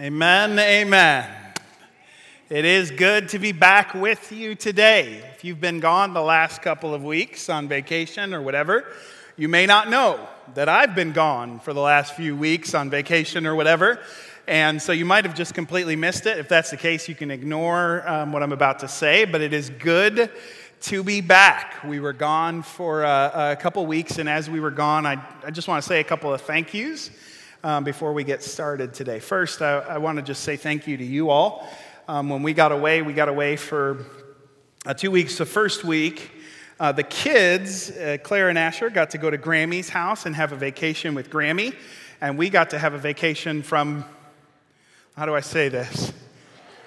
Amen, amen. It is good to be back with you today. If you've been gone the last couple of weeks on vacation or whatever, you may not know that I've been gone for the last few weeks on vacation or whatever. And so you might have just completely missed it. If that's the case, you can ignore um, what I'm about to say, but it is good to be back. We were gone for a, a couple weeks, and as we were gone, I, I just want to say a couple of thank yous um, before we get started today. First, I, I want to just say thank you to you all. Um, when we got away, we got away for uh, two weeks. The first week, uh, the kids, uh, Claire and Asher, got to go to Grammy's house and have a vacation with Grammy. And we got to have a vacation from, how do I say this?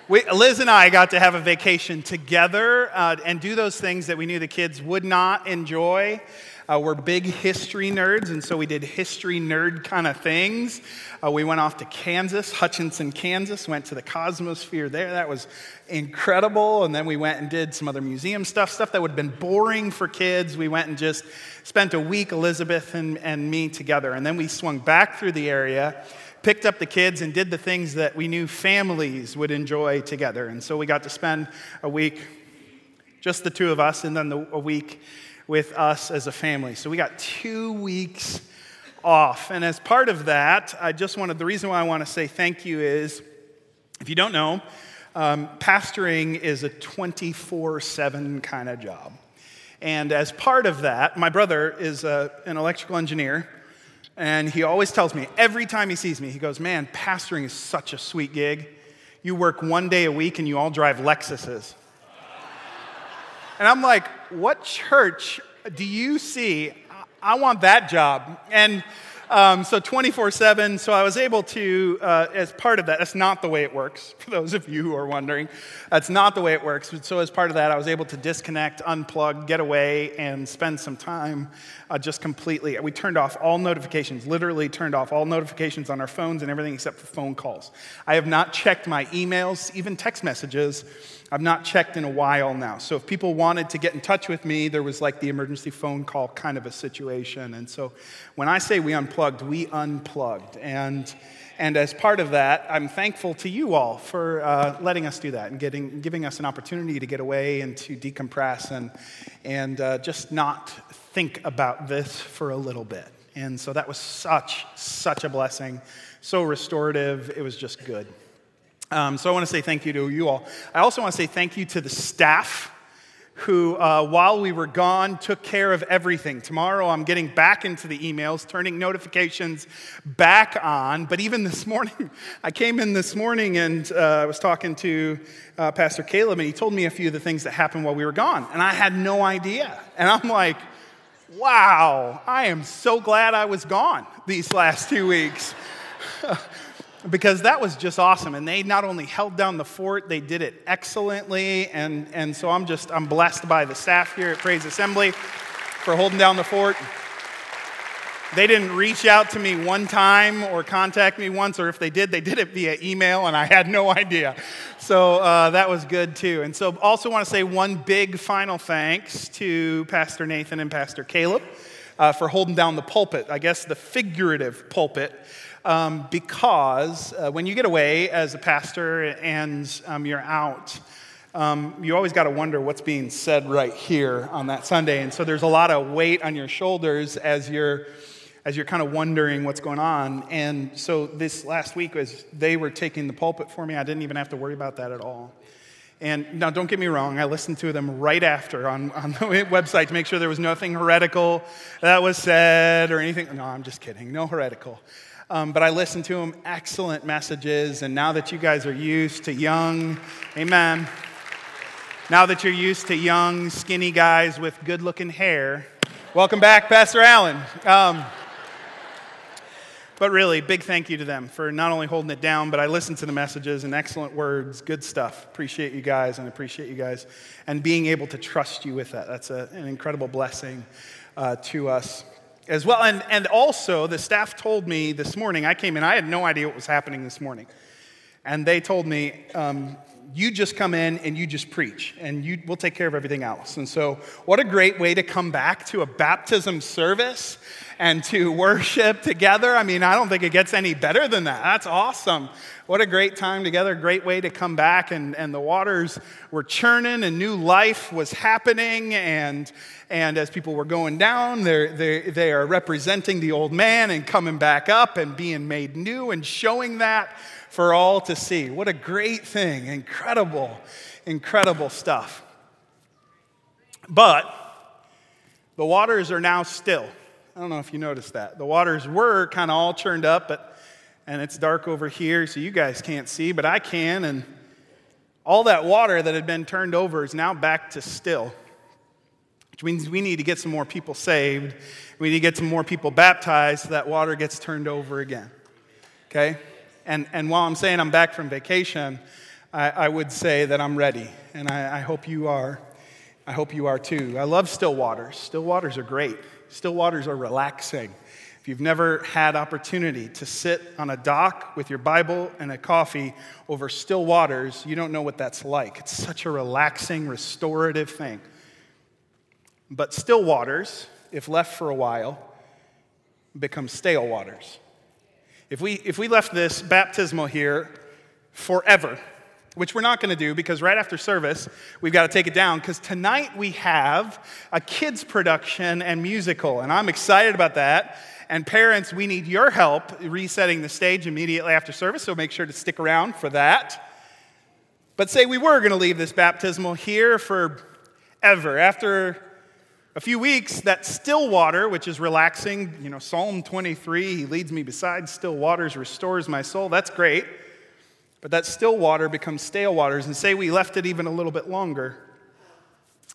We, Liz and I got to have a vacation together uh, and do those things that we knew the kids would not enjoy. Uh, we're big history nerds, and so we did history nerd kind of things. Uh, we went off to Kansas, Hutchinson, Kansas, went to the Cosmosphere there. That was incredible. And then we went and did some other museum stuff, stuff that would have been boring for kids. We went and just spent a week, Elizabeth and, and me together. And then we swung back through the area picked up the kids and did the things that we knew families would enjoy together. And so we got to spend a week, just the two of us, and then the, a week with us as a family. So we got two weeks off. And as part of that, I just wanted, the reason why I want to say thank you is if you don't know, um, pastoring is a 24 7 kind of job. And as part of that, my brother is a, an electrical engineer. And he always tells me, every time he sees me, he goes, Man, pastoring is such a sweet gig. You work one day a week and you all drive Lexuses. And I'm like, what church do you see? I want that job. And um, so 24 7. So I was able to, uh, as part of that, that's not the way it works, for those of you who are wondering. That's not the way it works. So as part of that, I was able to disconnect, unplug, get away, and spend some time uh, just completely. We turned off all notifications, literally turned off all notifications on our phones and everything except for phone calls. I have not checked my emails, even text messages I've not checked in a while now. So if people wanted to get in touch with me, there was like the emergency phone call kind of a situation. And so when I say we unplugged, we unplugged. And, and as part of that, I'm thankful to you all for uh, letting us do that and getting, giving us an opportunity to get away and to decompress and, and uh, just not think about this for a little bit. And so that was such, such a blessing, so restorative. It was just good. Um, so I want to say thank you to you all. I also want to say thank you to the staff who, uh, while we were gone, took care of everything. Tomorrow, I'm getting back into the emails, turning notifications back on. But even this morning, I came in this morning and uh, I was talking to uh, Pastor Caleb, and he told me a few of the things that happened while we were gone. And I had no idea. And I'm like, wow, I am so glad I was gone these last two weeks. because that was just awesome. And they not only held down the fort, they did it excellently. And, and so I'm just, I'm blessed by the staff here at Praise Assembly for holding down the fort. They didn't reach out to me one time or contact me once, or if they did, they did it via email, and I had no idea. So uh, that was good too. And so, also want to say one big final thanks to Pastor Nathan and Pastor Caleb uh, for holding down the pulpit, I guess the figurative pulpit um, because uh, when you get away as a pastor and um, you're out, um, you always got to wonder what's being said right here on that Sunday. And so there's a lot of weight on your shoulders as you're as you're kind of wondering what's going on. And so this last week was they were taking the pulpit for me. I didn't even have to worry about that at all. And now, don't get me wrong, I listened to them right after on, on the website to make sure there was nothing heretical that was said or anything. No, I'm just kidding. No heretical. Um, but I listened to them, excellent messages. And now that you guys are used to young, amen. Now that you're used to young, skinny guys with good looking hair, welcome back, Pastor Alan. Um, but really, big thank you to them for not only holding it down, but I listened to the messages and excellent words, good stuff. Appreciate you guys and appreciate you guys and being able to trust you with that. That's a, an incredible blessing uh, to us as well. And, and also, the staff told me this morning, I came in, I had no idea what was happening this morning. And they told me, um, you just come in and you just preach, and you, we'll take care of everything else. And so, what a great way to come back to a baptism service and to worship together. I mean, I don't think it gets any better than that. That's awesome. What a great time together, great way to come back. And, and the waters were churning, and new life was happening. And, and as people were going down, they're, they're, they are representing the old man and coming back up and being made new and showing that for all to see. What a great thing. Incredible, incredible stuff. But the waters are now still. I don't know if you noticed that. The waters were kind of all churned up, but and it's dark over here, so you guys can't see, but I can. And all that water that had been turned over is now back to still, which means we need to get some more people saved. We need to get some more people baptized so that water gets turned over again. Okay? And, and while I'm saying I'm back from vacation, I, I would say that I'm ready. And I, I hope you are. I hope you are too. I love still waters. Still waters are great. Still waters are relaxing. If you've never had opportunity to sit on a dock with your Bible and a coffee over still waters, you don't know what that's like. It's such a relaxing, restorative thing. But still waters, if left for a while, become stale waters. If we, if we left this baptismal here forever, which we're not going to do because right after service, we've got to take it down because tonight we have a kids' production and musical, and I'm excited about that. And parents, we need your help resetting the stage immediately after service, so make sure to stick around for that. But say we were going to leave this baptismal here forever. After a few weeks, that still water, which is relaxing, you know, Psalm 23, he leads me beside still waters, restores my soul. That's great. But that still water becomes stale waters. And say we left it even a little bit longer.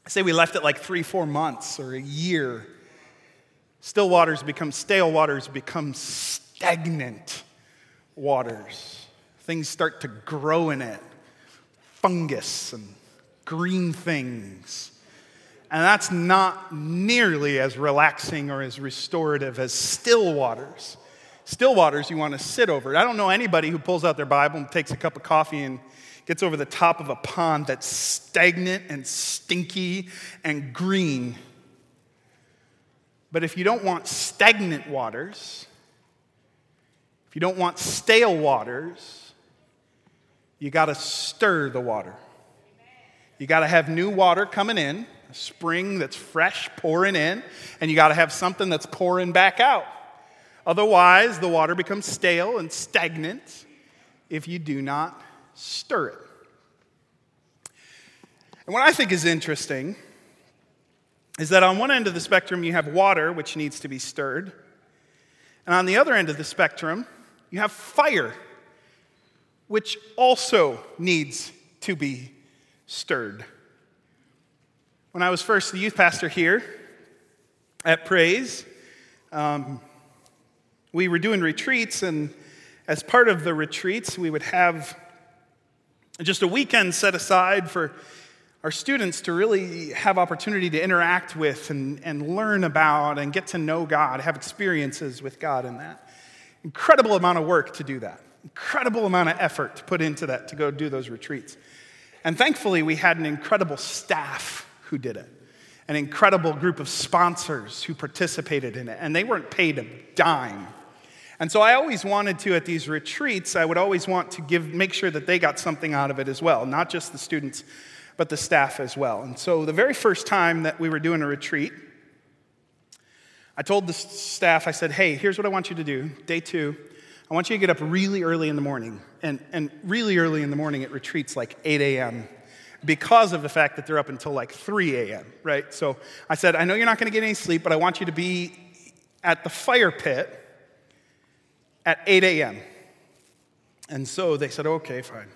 Say we left it like three, four months or a year. Still waters become stale waters, become stagnant waters. Things start to grow in it fungus and green things. And that's not nearly as relaxing or as restorative as still waters. Still waters you want to sit over. I don't know anybody who pulls out their Bible and takes a cup of coffee and gets over the top of a pond that's stagnant and stinky and green. But if you don't want stagnant waters, if you don't want stale waters, you got to stir the water. You got to have new water coming in spring that's fresh pouring in, and you got to have something that's pouring back out. Otherwise, the water becomes stale and stagnant if you do not stir it. And what I think is interesting is that on one end of the spectrum, you have water, which needs to be stirred. And on the other end of the spectrum, you have fire, which also needs to be stirred. When I was first the youth pastor here at Praise, um, we were doing retreats, and as part of the retreats, we would have just a weekend set aside for our students to really have opportunity to interact with and, and learn about and get to know God, have experiences with God in that. Incredible amount of work to do that. Incredible amount of effort to put into that to go do those retreats. And thankfully, we had an incredible staff who did it, an incredible group of sponsors who participated in it, and they weren't paid a dime. And so I always wanted to, at these retreats, I would always want to give, make sure that they got something out of it as well, not just the students, but the staff as well. And so the very first time that we were doing a retreat, I told the staff, I said, hey, here's what I want you to do. Day two, I want you to get up really early in the morning. And, and really early in the morning at retreats, like 8 a.m because of the fact that they're up until like 3 a.m., right? So I said, I know you're not going to get any sleep, but I want you to be at the fire pit at 8 a.m. And so they said, okay, fine.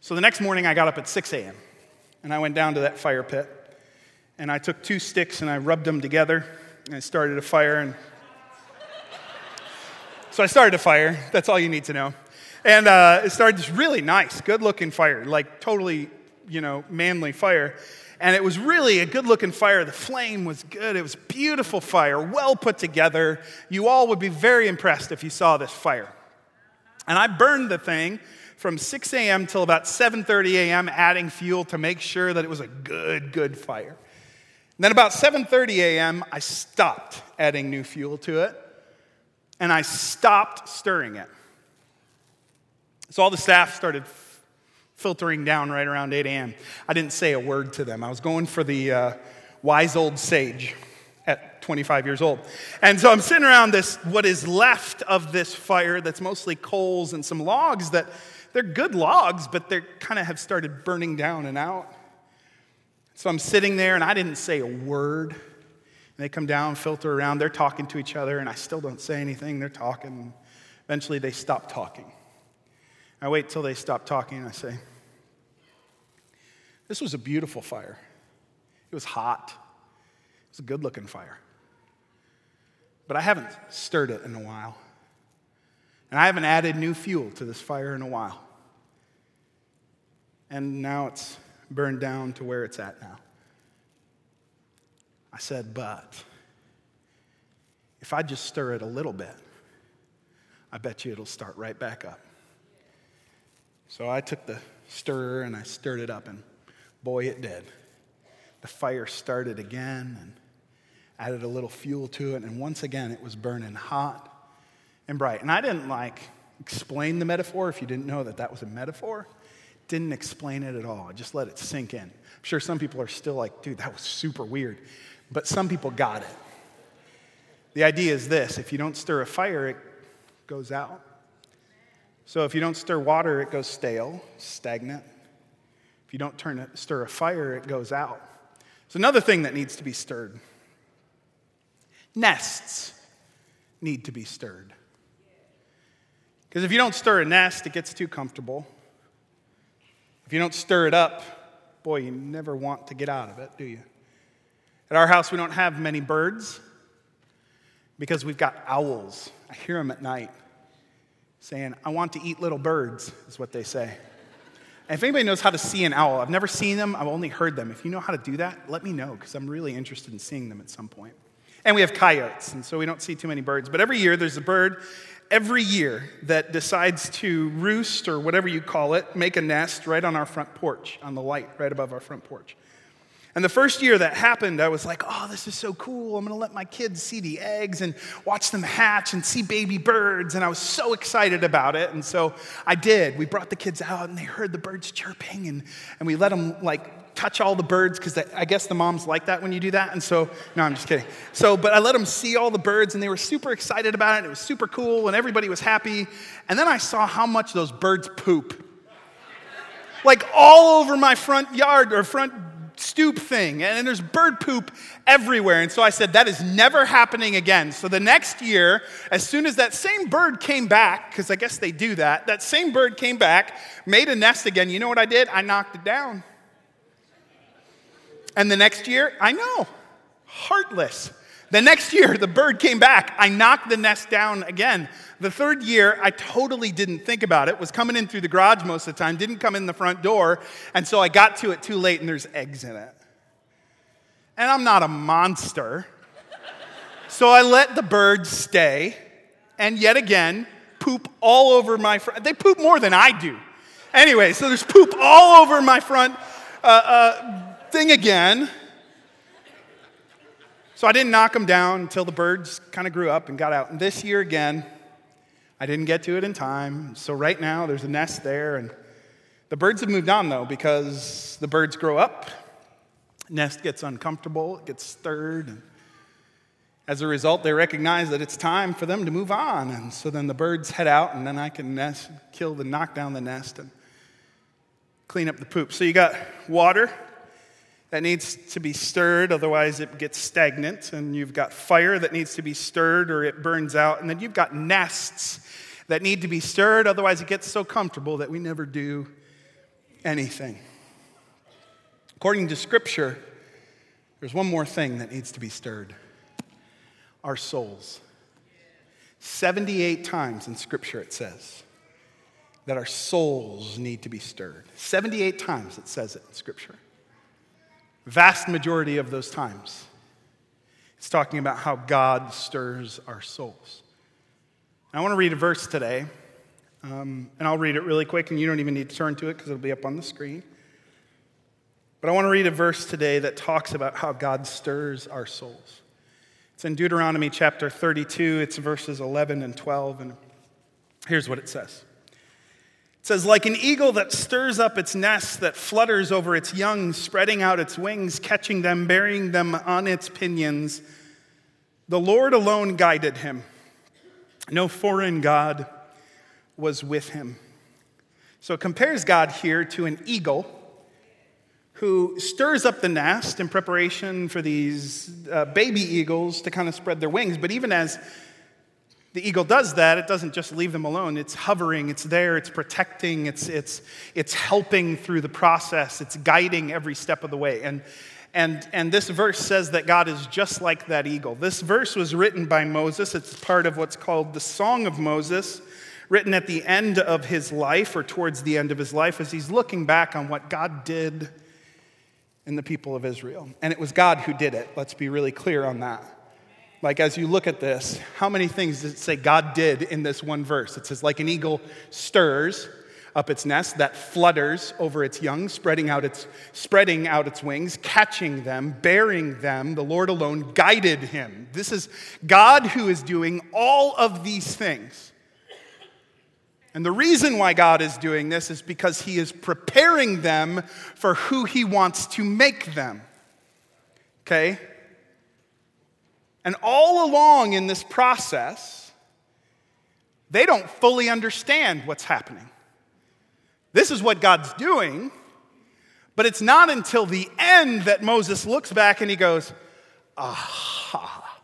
So the next morning I got up at 6 a.m. and I went down to that fire pit and I took two sticks and I rubbed them together and I started a fire. And so I started a fire. That's all you need to know. And uh, it started this really nice, good looking fire, like totally you know, manly fire. And it was really a good looking fire. The flame was good. It was beautiful fire, well put together. You all would be very impressed if you saw this fire. And I burned the thing from 6 a.m. till about 7:30 a.m. adding fuel to make sure that it was a good, good fire. And then about 7:30 a.m., I stopped adding new fuel to it, and I stopped stirring it. So all the staff started filtering down right around 8 a.m. I didn't say a word to them. I was going for the uh, wise old sage at 25 years old. And so I'm sitting around this, what is left of this fire that's mostly coals and some logs that they're good logs, but they kind of have started burning down and out. So I'm sitting there and I didn't say a word. And they come down, filter around, they're talking to each other, and I still don't say anything. They're talking. Eventually, they stop talking. I wait till they stop talking and I say, This was a beautiful fire. It was hot. It was a good looking fire. But I haven't stirred it in a while. And I haven't added new fuel to this fire in a while. And now it's burned down to where it's at now. I said, But if I just stir it a little bit, I bet you it'll start right back up. So I took the stirrer and I stirred it up, and boy, it did. The fire started again and added a little fuel to it, and once again it was burning hot and bright. And I didn't like explain the metaphor if you didn't know that that was a metaphor. Didn't explain it at all. I just let it sink in. I'm sure some people are still like, dude, that was super weird. But some people got it. The idea is this if you don't stir a fire, it goes out. So if you don't stir water, it goes stale, stagnant. If you don't turn it, stir a fire, it goes out. It's another thing that needs to be stirred. Nests need to be stirred. Because if you don't stir a nest, it gets too comfortable. If you don't stir it up, boy, you never want to get out of it, do you? At our house, we don't have many birds because we've got owls. I hear them at night saying, I want to eat little birds, is what they say. If anybody knows how to see an owl, I've never seen them, I've only heard them. If you know how to do that, let me know, because I'm really interested in seeing them at some point. And we have coyotes, and so we don't see too many birds. But every year, there's a bird every year that decides to roost, or whatever you call it, make a nest right on our front porch, on the light right above our front porch. And the first year that happened, I was like, oh, this is so cool. I'm going to let my kids see the eggs and watch them hatch and see baby birds. And I was so excited about it. And so I did. We brought the kids out and they heard the birds chirping and, and we let them like touch all the birds because I guess the moms like that when you do that. And so, no, I'm just kidding. So, but I let them see all the birds and they were super excited about it. It was super cool and everybody was happy. And then I saw how much those birds poop. Like all over my front yard or front stoop thing, and there's bird poop everywhere. And so I said, that is never happening again. So the next year, as soon as that same bird came back, because I guess they do that, that same bird came back, made a nest again. You know what I did? I knocked it down. And the next year, I know, heartless. The next year, the bird came back. I knocked the nest down again. The third year, I totally didn't think about it. Was coming in through the garage most of the time, didn't come in the front door, and so I got to it too late and there's eggs in it. And I'm not a monster. So I let the birds stay, and yet again, poop all over my front. They poop more than I do. Anyway, so there's poop all over my front uh, uh, thing again. So I didn't knock them down until the birds kind of grew up and got out. And this year again, I didn't get to it in time. So right now, there's a nest there. And the birds have moved on, though, because the birds grow up, nest gets uncomfortable, it gets stirred. And as a result, they recognize that it's time for them to move on. And so then the birds head out, and then I can nest, kill the, knock down the nest, and clean up the poop. So you got water that needs to be stirred, otherwise it gets stagnant. And you've got fire that needs to be stirred or it burns out. And then you've got nests that need to be stirred, otherwise it gets so comfortable that we never do anything. According to Scripture, there's one more thing that needs to be stirred our souls. 78 times in Scripture it says that our souls need to be stirred. 78 times it says it in Scripture vast majority of those times, it's talking about how God stirs our souls. I want to read a verse today Um, and I'll read it really quick, and you don't even need to turn to it because it'll be up on the screen. But I want to read a verse today that talks about how God stirs our souls. It's in Deuteronomy chapter 32, it's verses 11 and 12, and here's what it says. Says, Like an eagle that stirs up its nest, that flutters over its young, spreading out its wings, catching them, burying them on its pinions, the Lord alone guided him. No foreign God was with him. So it compares God here to an eagle who stirs up the nest in preparation for these uh, baby eagles to kind of spread their wings. But even as the eagle does that, it doesn't just leave them alone. It's hovering, it's there, it's protecting, it's, it's, it's helping through the process, it's guiding every step of the way. And, and, and this verse says that God is just like that eagle. This verse was written by Moses. It's part of what's called the Song of Moses, written at the end of his life or towards the end of his life as he's looking back on what God did in the people of Israel. And it was God who did it. Let's be really clear on that. Like, as you look at this, how many things does it say God did in this one verse? It says, like an eagle stirs up its nest that flutters over its young, spreading out its, spreading out its wings, catching them, bearing them. The Lord alone guided him. This is God who is doing all of these things. And the reason why God is doing this is because He is preparing them for who He wants to make them. Okay? And all along in this process, they don't fully understand what's happening. This is what God's doing, but it's not until the end that Moses looks back and he goes, aha.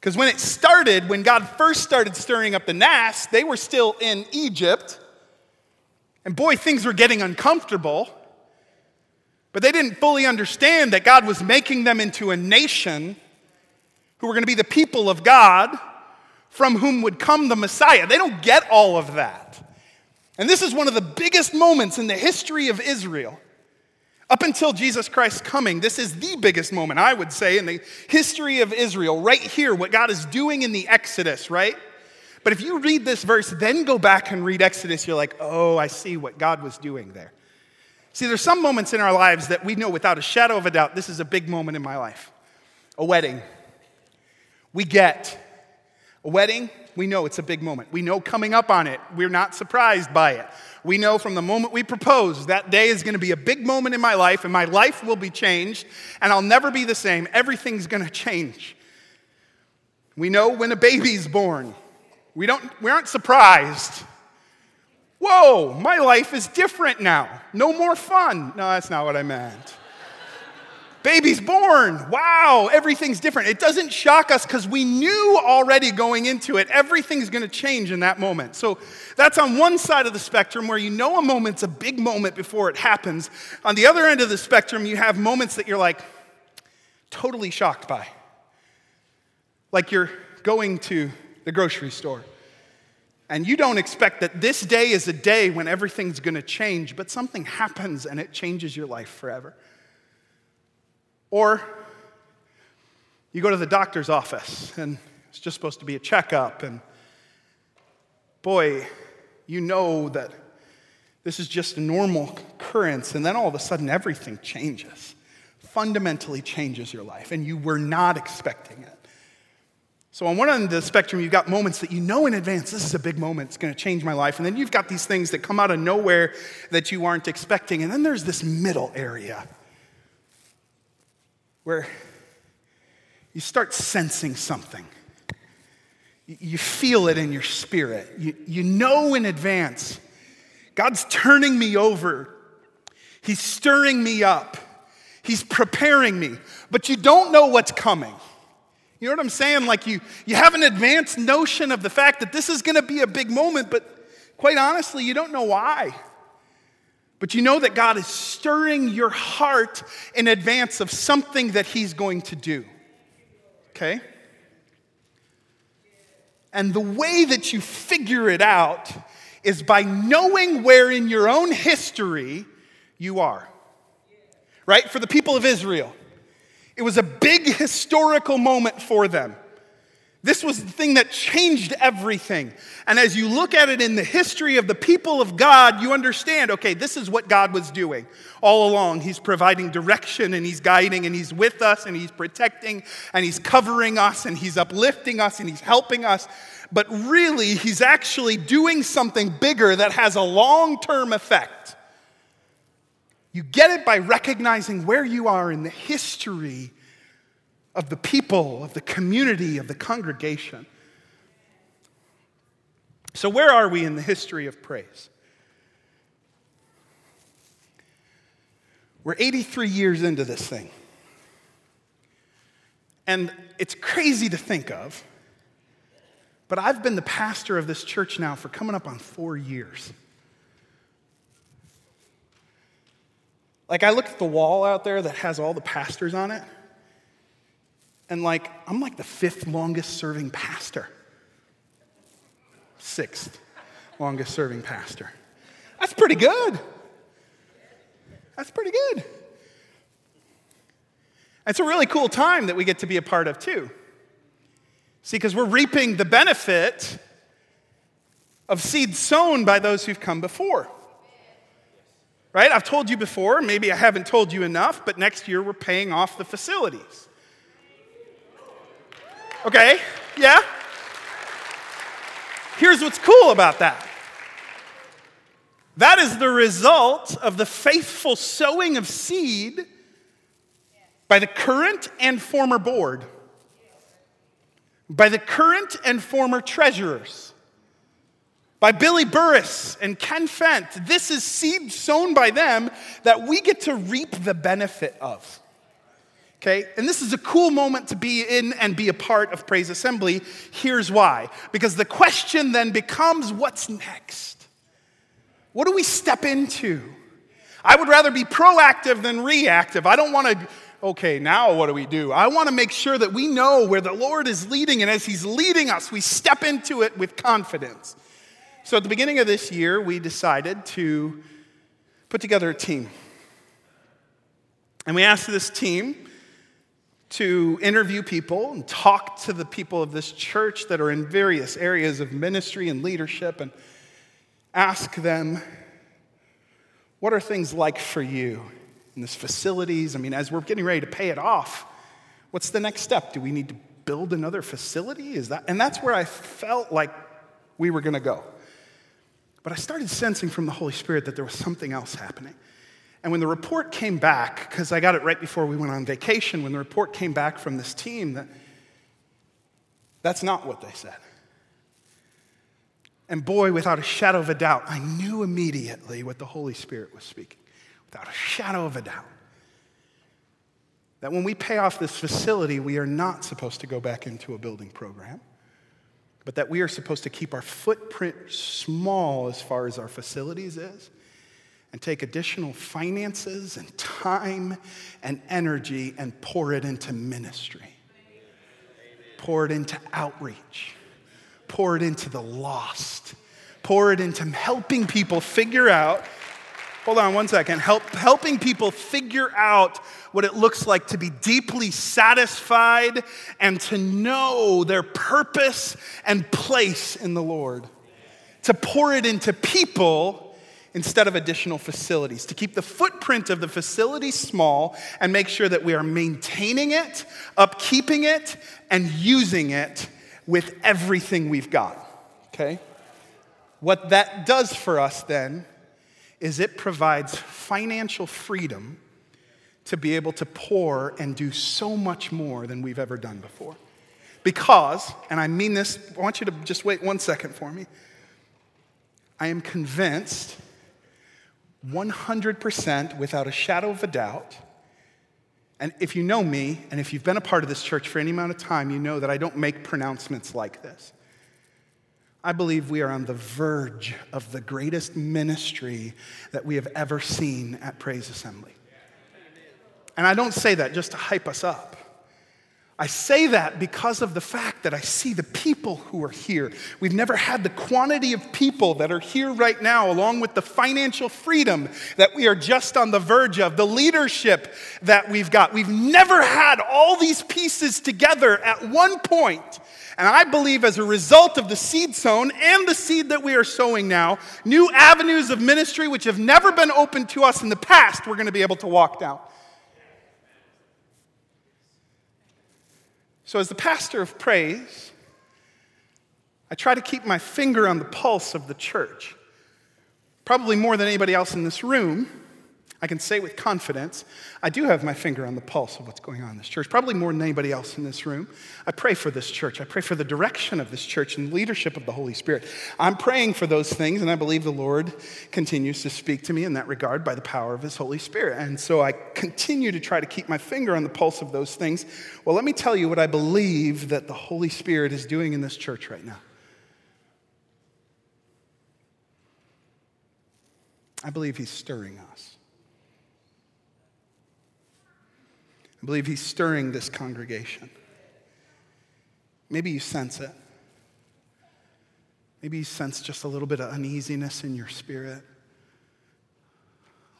Because when it started, when God first started stirring up the Nast, they were still in Egypt. And boy, things were getting uncomfortable. But they didn't fully understand that God was making them into a nation who were going to be the people of God from whom would come the Messiah. They don't get all of that. And this is one of the biggest moments in the history of Israel. Up until Jesus Christ's coming, this is the biggest moment, I would say, in the history of Israel, right here, what God is doing in the Exodus, right? But if you read this verse, then go back and read Exodus, you're like, oh, I see what God was doing there. See, there's some moments in our lives that we know without a shadow of a doubt this is a big moment in my life. A wedding. We get a wedding, we know it's a big moment. We know coming up on it, we're not surprised by it. We know from the moment we propose, that day is going to be a big moment in my life, and my life will be changed, and I'll never be the same. Everything's going to change. We know when a baby's born. We, don't, we aren't surprised. Whoa, my life is different now. No more fun. No, that's not what I meant. Baby's born. Wow, everything's different. It doesn't shock us because we knew already going into it, everything's going to change in that moment. So that's on one side of the spectrum where you know a moment's a big moment before it happens. On the other end of the spectrum, you have moments that you're like totally shocked by. Like you're going to the grocery store and you don't expect that this day is a day when everything's going to change, but something happens and it changes your life forever. Or you go to the doctor's office and it's just supposed to be a checkup, and boy, you know that this is just a normal occurrence, and then all of a sudden everything changes, fundamentally changes your life, and you were not expecting it. So, on one end of the spectrum, you've got moments that you know in advance, this is a big moment, it's to change my life. And then you've got these things that come out of nowhere that you aren't expecting. And then there's this middle area where you start sensing something. You feel it in your spirit. You, you know in advance God's turning me over, He's stirring me up, He's preparing me, but you don't know what's coming. You know what I'm saying? Like you, you have an advanced notion of the fact that this is going to be a big moment, but quite honestly, you don't know why. But you know that God is stirring your heart in advance of something that He's going to do. Okay? And the way that you figure it out is by knowing where in your own history you are. Right? For the people of Israel, it was a big historical moment for them. This was the thing that changed everything. And as you look at it in the history of the people of God, you understand okay, this is what God was doing all along. He's providing direction and He's guiding and He's with us and He's protecting and He's covering us and He's uplifting us and He's helping us. But really, He's actually doing something bigger that has a long term effect. You get it by recognizing where you are in the history of the people, of the community, of the congregation. So, where are we in the history of praise? We're 83 years into this thing. And it's crazy to think of, but I've been the pastor of this church now for coming up on four years. Like, I look at the wall out there that has all the pastors on it, and like, I'm like the fifth longest serving pastor, sixth longest serving pastor. That's pretty good. That's pretty good. It's a really cool time that we get to be a part of, too. See, because we're reaping the benefit of seeds sown by those who've come before. Right? I've told you before, maybe I haven't told you enough, but next year we're paying off the facilities. Okay, yeah? Here's what's cool about that that is the result of the faithful sowing of seed by the current and former board, by the current and former treasurers, by Billy Burris and Ken Fent. This is seed sown by them that we get to reap the benefit of. Okay? And this is a cool moment to be in and be a part of Praise Assembly. Here's why. Because the question then becomes what's next? What do we step into? I would rather be proactive than reactive. I don't want to, okay, now what do we do? I want to make sure that we know where the Lord is leading, and as He's leading us, we step into it with confidence. So at the beginning of this year, we decided to put together a team. And we asked this team to interview people and talk to the people of this church that are in various areas of ministry and leadership and ask them, what are things like for you in this facilities? I mean, as we're getting ready to pay it off, what's the next step? Do we need to build another facility? Is that and that's where I felt like we were going to go. But I started sensing from the Holy Spirit that there was something else happening. And when the report came back, because I got it right before we went on vacation, when the report came back from this team, that that's not what they said. And boy, without a shadow of a doubt, I knew immediately what the Holy Spirit was speaking. Without a shadow of a doubt. That when we pay off this facility, we are not supposed to go back into a building program, but that we are supposed to keep our footprint small as far as our facilities is and take additional finances and time and energy and pour it into ministry. Pour it into outreach. Pour it into the lost. Pour it into helping people figure out. Hold on one second. Help, helping people figure out what it looks like to be deeply satisfied and to know their purpose and place in the Lord. To pour it into people instead of additional facilities, to keep the footprint of the facility small and make sure that we are maintaining it, upkeeping it, and using it with everything we've got. Okay? What that does for us then is it provides financial freedom to be able to pour and do so much more than we've ever done before. Because, and I mean this, I want you to just wait one second for me. I am convinced 100% without a shadow of a doubt. And if you know me, and if you've been a part of this church for any amount of time, you know that I don't make pronouncements like this. I believe we are on the verge of the greatest ministry that we have ever seen at Praise Assembly. And I don't say that just to hype us up. I say that because of the fact that I see the people who are here. We've never had the quantity of people that are here right now, along with the financial freedom that we are just on the verge of, the leadership that we've got. We've never had all these pieces together at one point. And I believe as a result of the seed sown and the seed that we are sowing now, new avenues of ministry which have never been open to us in the past, we're going to be able to walk down. So, as the pastor of praise, I try to keep my finger on the pulse of the church. Probably more than anybody else in this room, I can say with confidence, I do have my finger on the pulse of what's going on in this church, probably more than anybody else in this room. I pray for this church. I pray for the direction of this church and leadership of the Holy Spirit. I'm praying for those things, and I believe the Lord continues to speak to me in that regard by the power of His Holy Spirit. And so I continue to try to keep my finger on the pulse of those things. Well, let me tell you what I believe that the Holy Spirit is doing in this church right now. I believe He's stirring us. I believe he's stirring this congregation. Maybe you sense it. Maybe you sense just a little bit of uneasiness in your spirit,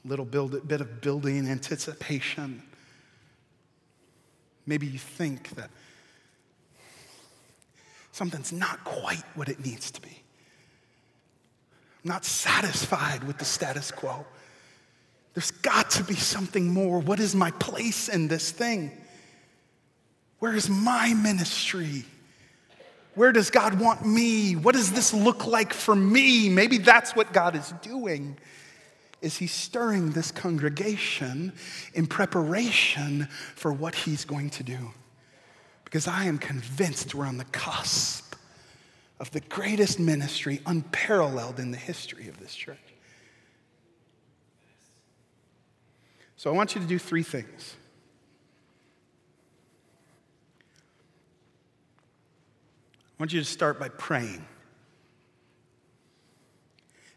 a little build, bit of building anticipation. Maybe you think that something's not quite what it needs to be. I'm not satisfied with the status quo. There's got to be something more. What is my place in this thing? Where is my ministry? Where does God want me? What does this look like for me? Maybe that's what God is doing. Is he stirring this congregation in preparation for what he's going to do? Because I am convinced we're on the cusp of the greatest ministry unparalleled in the history of this church. So I want you to do three things. I want you to start by praying.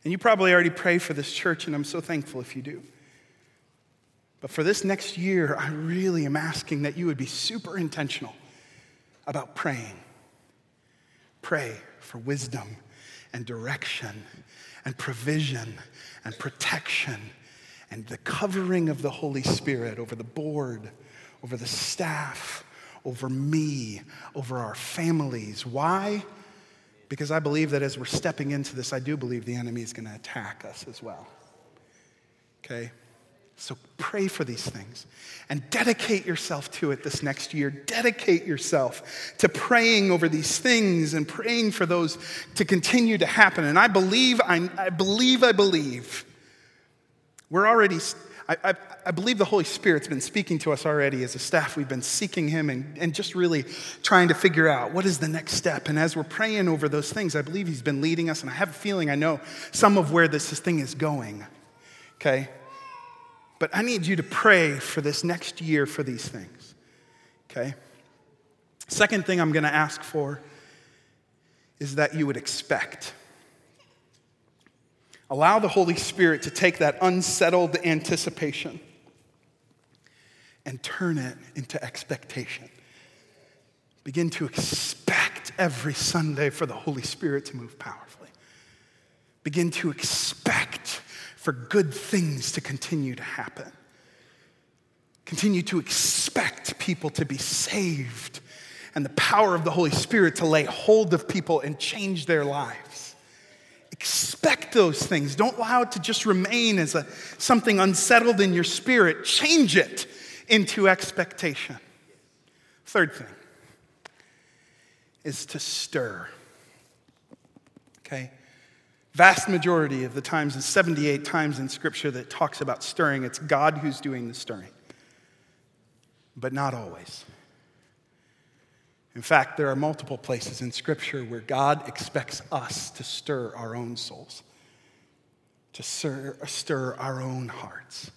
And you probably already pray for this church, and I'm so thankful if you do. But for this next year, I really am asking that you would be super intentional about praying. Pray for wisdom and direction and provision and protection and the covering of the Holy Spirit over the board, over the staff, over me, over our families. Why? Because I believe that as we're stepping into this, I do believe the enemy is going to attack us as well. Okay? So pray for these things and dedicate yourself to it this next year. Dedicate yourself to praying over these things and praying for those to continue to happen. And I believe, I, I believe, I believe we're already, I, I, I, believe the Holy Spirit's been speaking to us already as a staff. We've been seeking Him and, and just really trying to figure out what is the next step. And as we're praying over those things, I believe He's been leading us. And I have a feeling I know some of where this, this thing is going. Okay? But I need you to pray for this next year for these things. Okay? Second thing I'm going to ask for is that you would expect. Allow the Holy Spirit to take that unsettled anticipation and turn it into expectation. Begin to expect every Sunday for the Holy Spirit to move powerfully. Begin to expect for good things to continue to happen. Continue to expect people to be saved and the power of the Holy Spirit to lay hold of people and change their lives. Expect those things. Don't allow it to just remain as a, something unsettled in your spirit. Change it into expectation. Third thing is to stir. Okay? Vast majority of the times, and 78 times in Scripture that talks about stirring, it's God who's doing the stirring. But not always. In fact, there are multiple places in Scripture where God expects us to stir our own souls, to stir, our own hearts.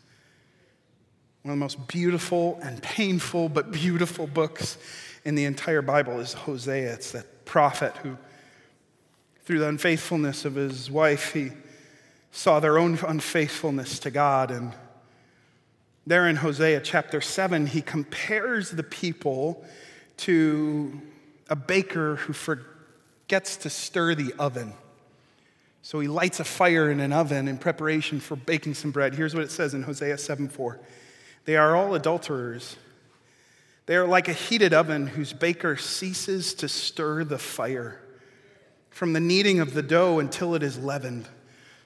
One of the most beautiful and painful but beautiful books in the entire Bible is Hosea. It's that prophet who, through the unfaithfulness of his wife, he saw their own unfaithfulness to God. And there in Hosea chapter 7, he compares the people to a baker who forgets to stir the oven. So he lights a fire in an oven in preparation for baking some bread. Here's what it says in Hosea 7 4. They are all adulterers. They are like a heated oven whose baker ceases to stir the fire from the kneading of the dough until it is leavened.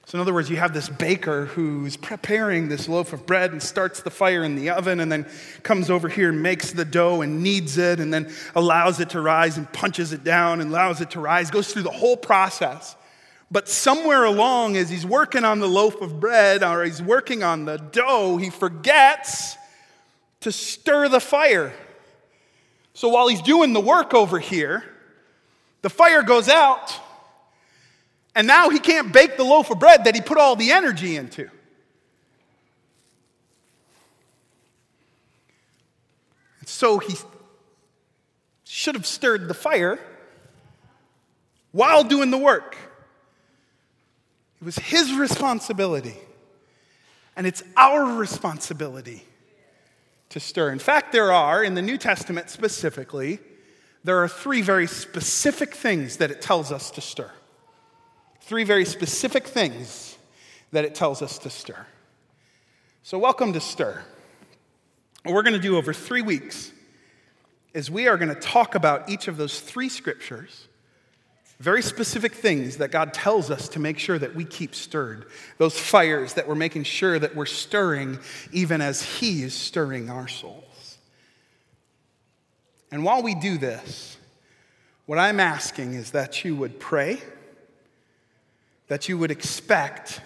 So, in other words, you have this baker who's preparing this loaf of bread and starts the fire in the oven and then comes over here and makes the dough and kneads it and then allows it to rise and punches it down and allows it to rise, goes through the whole process. But somewhere along, as he's working on the loaf of bread or he's working on the dough, he forgets to stir the fire. So while he's doing the work over here, the fire goes out and now he can't bake the loaf of bread that he put all the energy into. So he should have stirred the fire while doing the work. It was his responsibility. And it's our responsibility to stir. In fact, there are, in the New Testament specifically, there are three very specific things that it tells us to stir. Three very specific things that it tells us to stir. So, welcome to Stir. What we're going to do over three weeks is we are going to talk about each of those three scriptures, very specific things that God tells us to make sure that we keep stirred, those fires that we're making sure that we're stirring even as He is stirring our souls. And while we do this, what I'm asking is that you would pray that you would expect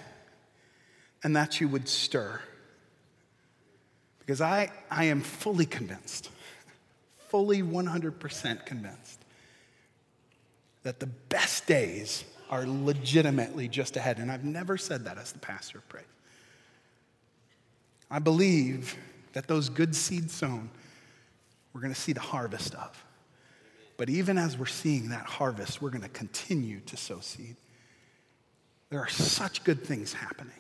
and that you would stir. Because I, I am fully convinced, fully 100% convinced, that the best days are legitimately just ahead. And I've never said that as the pastor of praise. I believe that those good seeds sown, we're going to see the harvest of. But even as we're seeing that harvest, we're going to continue to sow seed. There are such good things happening,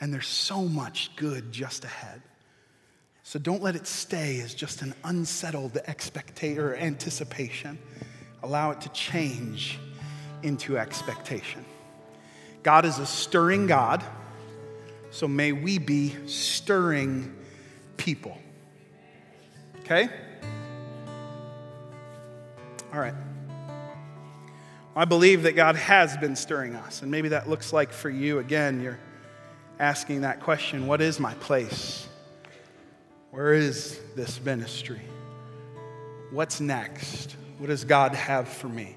and there's so much good just ahead. So don't let it stay as just an unsettled expectation or anticipation. Allow it to change into expectation. God is a stirring God, so may we be stirring people. Okay? All right. I believe that God has been stirring us. And maybe that looks like for you, again, you're asking that question what is my place? Where is this ministry? What's next? What does God have for me?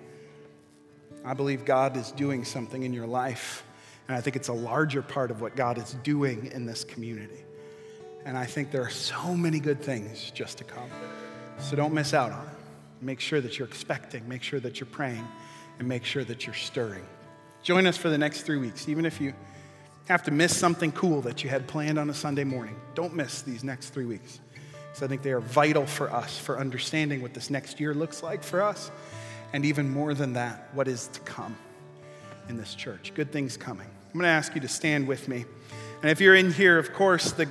I believe God is doing something in your life. And I think it's a larger part of what God is doing in this community. And I think there are so many good things just to come. So don't miss out on it. Make sure that you're expecting, make sure that you're praying and make sure that you're stirring. Join us for the next three weeks, even if you have to miss something cool that you had planned on a Sunday morning. Don't miss these next three weeks. Because I think they are vital for us for understanding what this next year looks like for us, and even more than that, what is to come in this church. Good things coming. I'm going to ask you to stand with me. And if you're in here, of course, the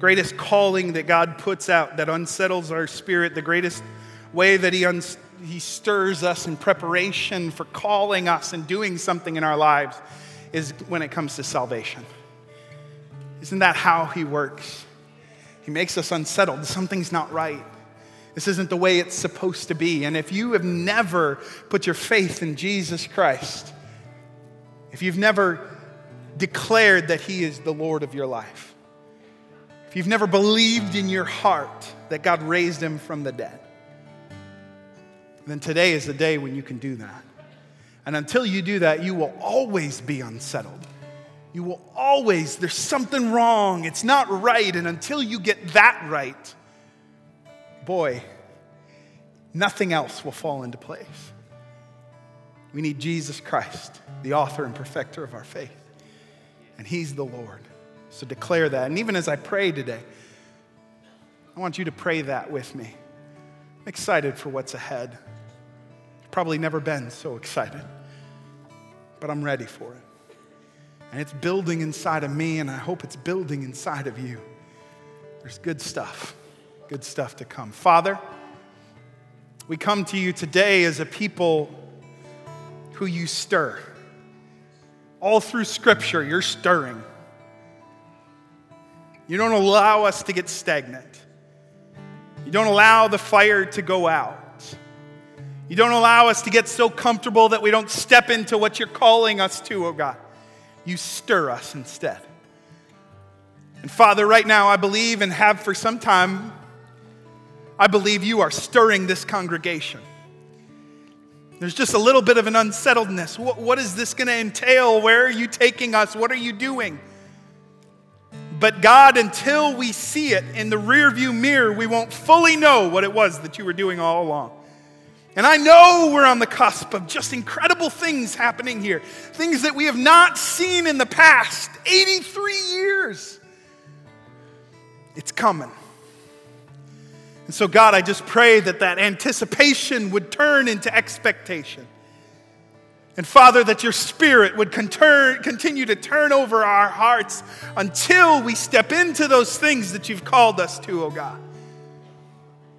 greatest calling that God puts out that unsettles our spirit, the greatest way that He unsettles he stirs us in preparation for calling us and doing something in our lives is when it comes to salvation. Isn't that how He works? He makes us unsettled. Something's not right. This isn't the way it's supposed to be. And if you have never put your faith in Jesus Christ, if you've never declared that He is the Lord of your life, if you've never believed in your heart that God raised Him from the dead, then today is the day when you can do that. And until you do that, you will always be unsettled. You will always, there's something wrong, it's not right. And until you get that right, boy, nothing else will fall into place. We need Jesus Christ, the author and perfecter of our faith. And He's the Lord. So declare that. And even as I pray today, I want you to pray that with me. I'm excited for what's ahead. Probably never been so excited, but I'm ready for it. And it's building inside of me, and I hope it's building inside of you. There's good stuff, good stuff to come. Father, We come to you today as a people who you stir. All through Scripture, you're stirring. You don't allow us to get stagnant. You don't allow the fire to go out. You don't allow us to get so comfortable that we don't step into what you're calling us to, oh God. You stir us instead. And Father, right now, I believe and have for some time, I believe you are stirring this congregation. There's just a little bit of an unsettledness. What, what is this going to entail? Where are you taking us? What are you doing? But God, until we see it in the rearview mirror, we won't fully know what it was that you were doing all along. And I know we're on the cusp of just incredible things happening here, things that we have not seen in the past 83 years. It's coming. And so, God, I just pray that that anticipation would turn into expectation. And Father, that your Spirit would continue to turn over our hearts until we step into those things that you've called us to, oh God.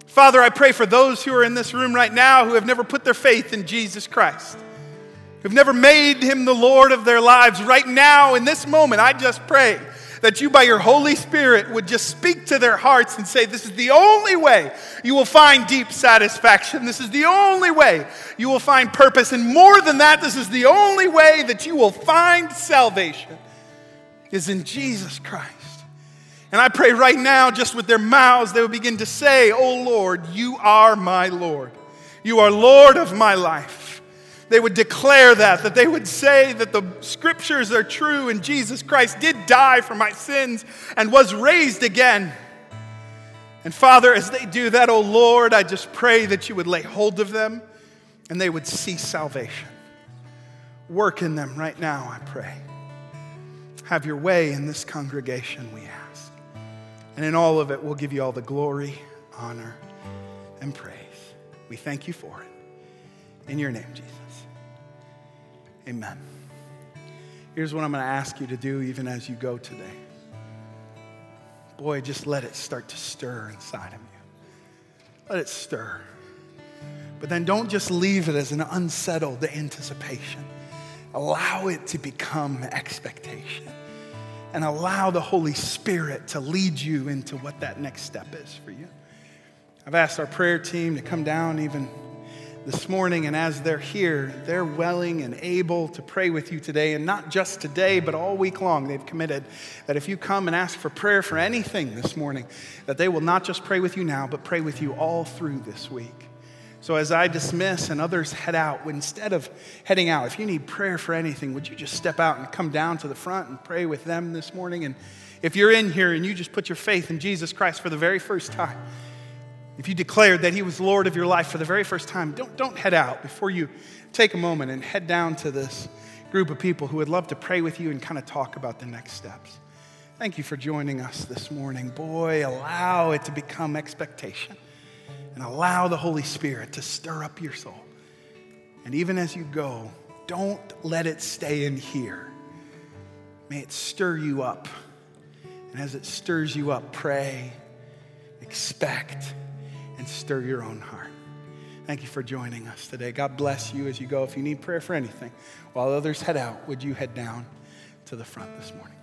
Father, I pray for those who are in this room right now who have never put their faith in Jesus Christ, who've never made him the Lord of their lives. Right now, in this moment, I just pray that you, by your Holy Spirit, would just speak to their hearts and say, This is the only way you will find deep satisfaction. This is the only way you will find purpose. And more than that, this is the only way that you will find salvation is in Jesus Christ. And I pray right now, just with their mouths, they will begin to say, Oh Lord, you are my Lord. You are Lord of my life they would declare that, that they would say that the scriptures are true and Jesus Christ did die for my sins and was raised again. And Father, as they do that, oh Lord, I just pray that you would lay hold of them and they would see salvation. Work in them right now, I pray. Have your way in this congregation, we ask. And in all of it, we'll give you all the glory, honor, and praise. We thank you for it. In your name, Jesus. Amen. Here's what I'm going to ask you to do even as you go today. Boy, just let it start to stir inside of you. Let it stir. But then don't just leave it as an unsettled anticipation. Allow it to become expectation. And allow the Holy Spirit to lead you into what that next step is for you. I've asked our prayer team to come down even this morning, and as they're here, they're willing and able to pray with you today, and not just today, but all week long. They've committed that if you come and ask for prayer for anything this morning, that they will not just pray with you now, but pray with you all through this week. So as I dismiss and others head out, instead of heading out, if you need prayer for anything, would you just step out and come down to the front and pray with them this morning? And if you're in here and you just put your faith in Jesus Christ for the very first time, if you declared that He was Lord of your life for the very first time, don't, don't head out before you take a moment and head down to this group of people who would love to pray with you and kind of talk about the next steps. Thank you for joining us this morning. Boy, allow it to become expectation and allow the Holy Spirit to stir up your soul. And even as you go, don't let it stay in here. May it stir you up. And as it stirs you up, pray, expect, and stir your own heart. Thank you for joining us today. God bless you as you go. If you need prayer for anything, while others head out, would you head down to the front this morning?